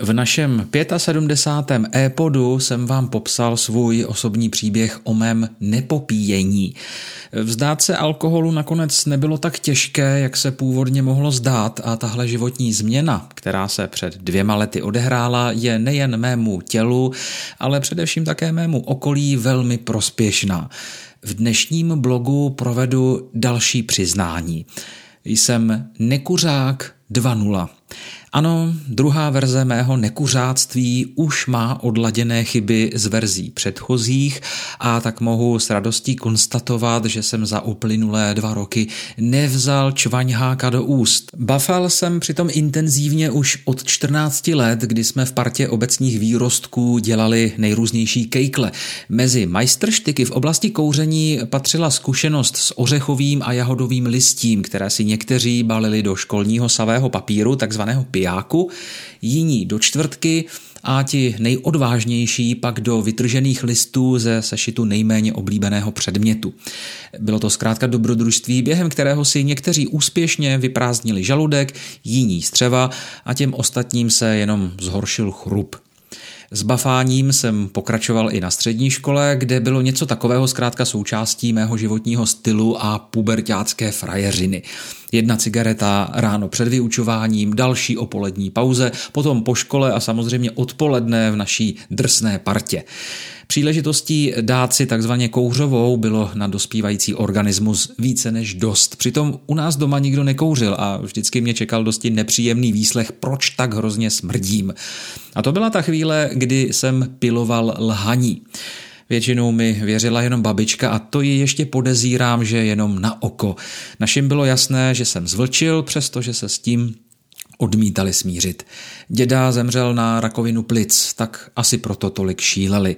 V našem 75. e-podu jsem vám popsal svůj osobní příběh o mém nepopíjení. Vzdát se alkoholu nakonec nebylo tak těžké, jak se původně mohlo zdát a tahle životní změna, která se před dvěma lety odehrála, je nejen mému tělu, ale především také mému okolí velmi prospěšná. V dnešním blogu provedu další přiznání. Jsem nekuřák 2.0. Ano, druhá verze mého nekuřáctví už má odladěné chyby z verzí předchozích a tak mohu s radostí konstatovat, že jsem za uplynulé dva roky nevzal čvaňháka do úst. Bafal jsem přitom intenzivně už od 14 let, kdy jsme v partě obecních výrostků dělali nejrůznější kejkle. Mezi majstrštyky v oblasti kouření patřila zkušenost s ořechovým a jahodovým listím, které si někteří balili do školního savého papíru, takzvaného pijáku, jiní do čtvrtky a ti nejodvážnější pak do vytržených listů ze sešitu nejméně oblíbeného předmětu. Bylo to zkrátka dobrodružství, během kterého si někteří úspěšně vyprázdnili žaludek, jiní střeva a těm ostatním se jenom zhoršil chrup. S bafáním jsem pokračoval i na střední škole, kde bylo něco takového zkrátka součástí mého životního stylu a pubertácké frajeřiny. Jedna cigareta ráno před vyučováním, další o polední pauze, potom po škole a samozřejmě odpoledne v naší drsné partě. Příležitostí dát si takzvaně kouřovou bylo na dospívající organismus více než dost. Přitom u nás doma nikdo nekouřil a vždycky mě čekal dosti nepříjemný výslech, proč tak hrozně smrdím. A to byla ta chvíle, kdy jsem piloval lhaní. Většinou mi věřila jenom babička a to ji ještě podezírám, že jenom na oko. Našim bylo jasné, že jsem zvlčil, přestože se s tím odmítali smířit. Děda zemřel na rakovinu plic, tak asi proto tolik šíleli.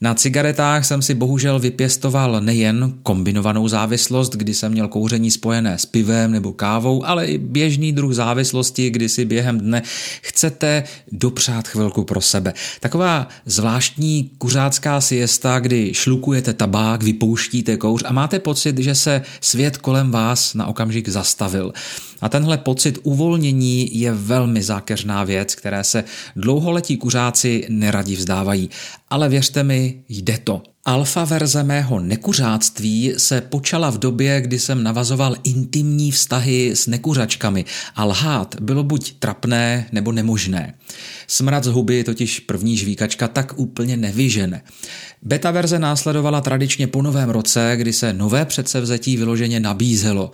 Na cigaretách jsem si bohužel vypěstoval nejen kombinovanou závislost, kdy jsem měl kouření spojené s pivem nebo kávou, ale i běžný druh závislosti, kdy si během dne chcete dopřát chvilku pro sebe. Taková zvláštní kuřácká siesta, kdy šlukujete tabák, vypouštíte kouř a máte pocit, že se svět kolem vás na okamžik zastavil. A tenhle pocit uvolnění je velmi zákeřná věc, které se dlouholetí kuřáci neradí vzdávají. Ale věřte mi, jde to. Alfa verze mého nekuřáctví se počala v době, kdy jsem navazoval intimní vztahy s nekuřačkami a lhát bylo buď trapné nebo nemožné. Smrad z huby totiž první žvíkačka tak úplně nevyžene. Beta verze následovala tradičně po novém roce, kdy se nové předsevzetí vyloženě nabízelo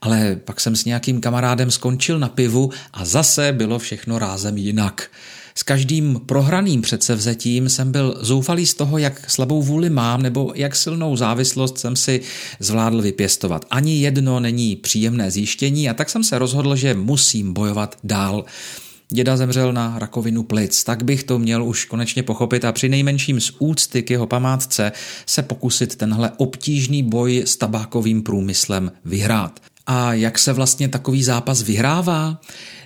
ale pak jsem s nějakým kamarádem skončil na pivu a zase bylo všechno rázem jinak. S každým prohraným předsevzetím jsem byl zoufalý z toho, jak slabou vůli mám nebo jak silnou závislost jsem si zvládl vypěstovat. Ani jedno není příjemné zjištění a tak jsem se rozhodl, že musím bojovat dál. Děda zemřel na rakovinu plic, tak bych to měl už konečně pochopit a při nejmenším z úcty k jeho památce se pokusit tenhle obtížný boj s tabákovým průmyslem vyhrát. A jak se vlastně takový zápas vyhrává?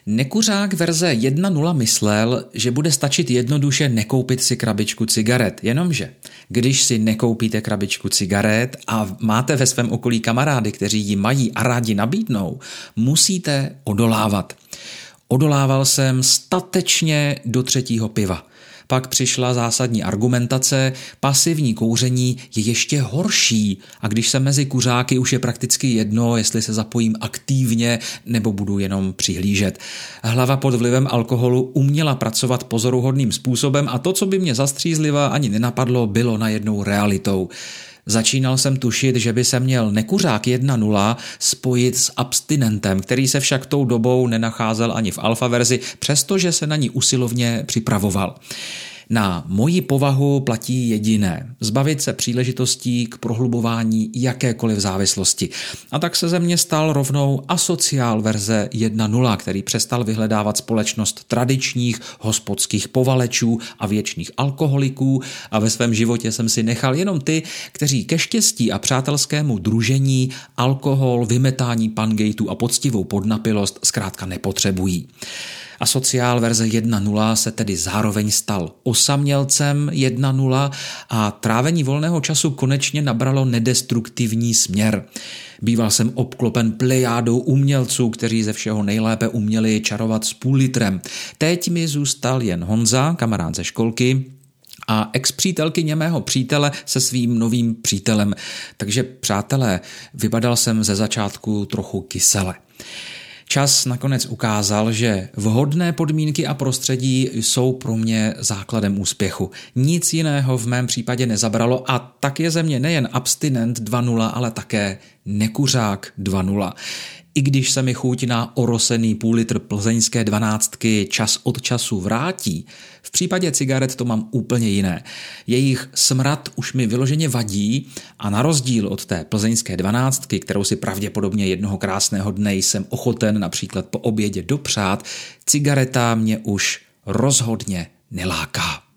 Nekuřák verze 1.0 myslel, že bude stačit jednoduše nekoupit si krabičku cigaret. Jenomže, když si nekoupíte krabičku cigaret a máte ve svém okolí kamarády, kteří ji mají a rádi nabídnou, musíte odolávat. Odolával jsem statečně do třetího piva. Pak přišla zásadní argumentace, pasivní kouření je ještě horší a když se mezi kuřáky už je prakticky jedno, jestli se zapojím aktivně nebo budu jenom přihlížet. Hlava pod vlivem alkoholu uměla pracovat pozoruhodným způsobem a to, co by mě zastřízliva ani nenapadlo, bylo najednou realitou. Začínal jsem tušit, že by se měl nekuřák 1.0 spojit s abstinentem, který se však tou dobou nenacházel ani v alfa verzi, přestože se na ní usilovně připravoval. Na moji povahu platí jediné. Zbavit se příležitostí k prohlubování jakékoliv závislosti. A tak se ze mě stal rovnou asociál verze 1.0, který přestal vyhledávat společnost tradičních hospodských povalečů a věčných alkoholiků a ve svém životě jsem si nechal jenom ty, kteří ke štěstí a přátelskému družení alkohol, vymetání pangejtu a poctivou podnapilost zkrátka nepotřebují. Asociál verze 1.0 se tedy zároveň stal osamělcem 1.0 a trávení volného času konečně nabralo nedestruktivní směr. Býval jsem obklopen plejádou umělců, kteří ze všeho nejlépe uměli čarovat s půl litrem. Teď mi zůstal jen Honza, kamarád ze školky, a ex-přítelkyně mého přítele se svým novým přítelem. Takže přátelé, vypadal jsem ze začátku trochu kysele. Čas nakonec ukázal, že vhodné podmínky a prostředí jsou pro mě základem úspěchu. Nic jiného v mém případě nezabralo a tak je ze mě nejen abstinent 2.0, ale také nekuřák 2.0 i když se mi chuť na orosený půl litr plzeňské dvanáctky čas od času vrátí, v případě cigaret to mám úplně jiné. Jejich smrad už mi vyloženě vadí a na rozdíl od té plzeňské dvanáctky, kterou si pravděpodobně jednoho krásného dne jsem ochoten například po obědě dopřát, cigareta mě už rozhodně neláká.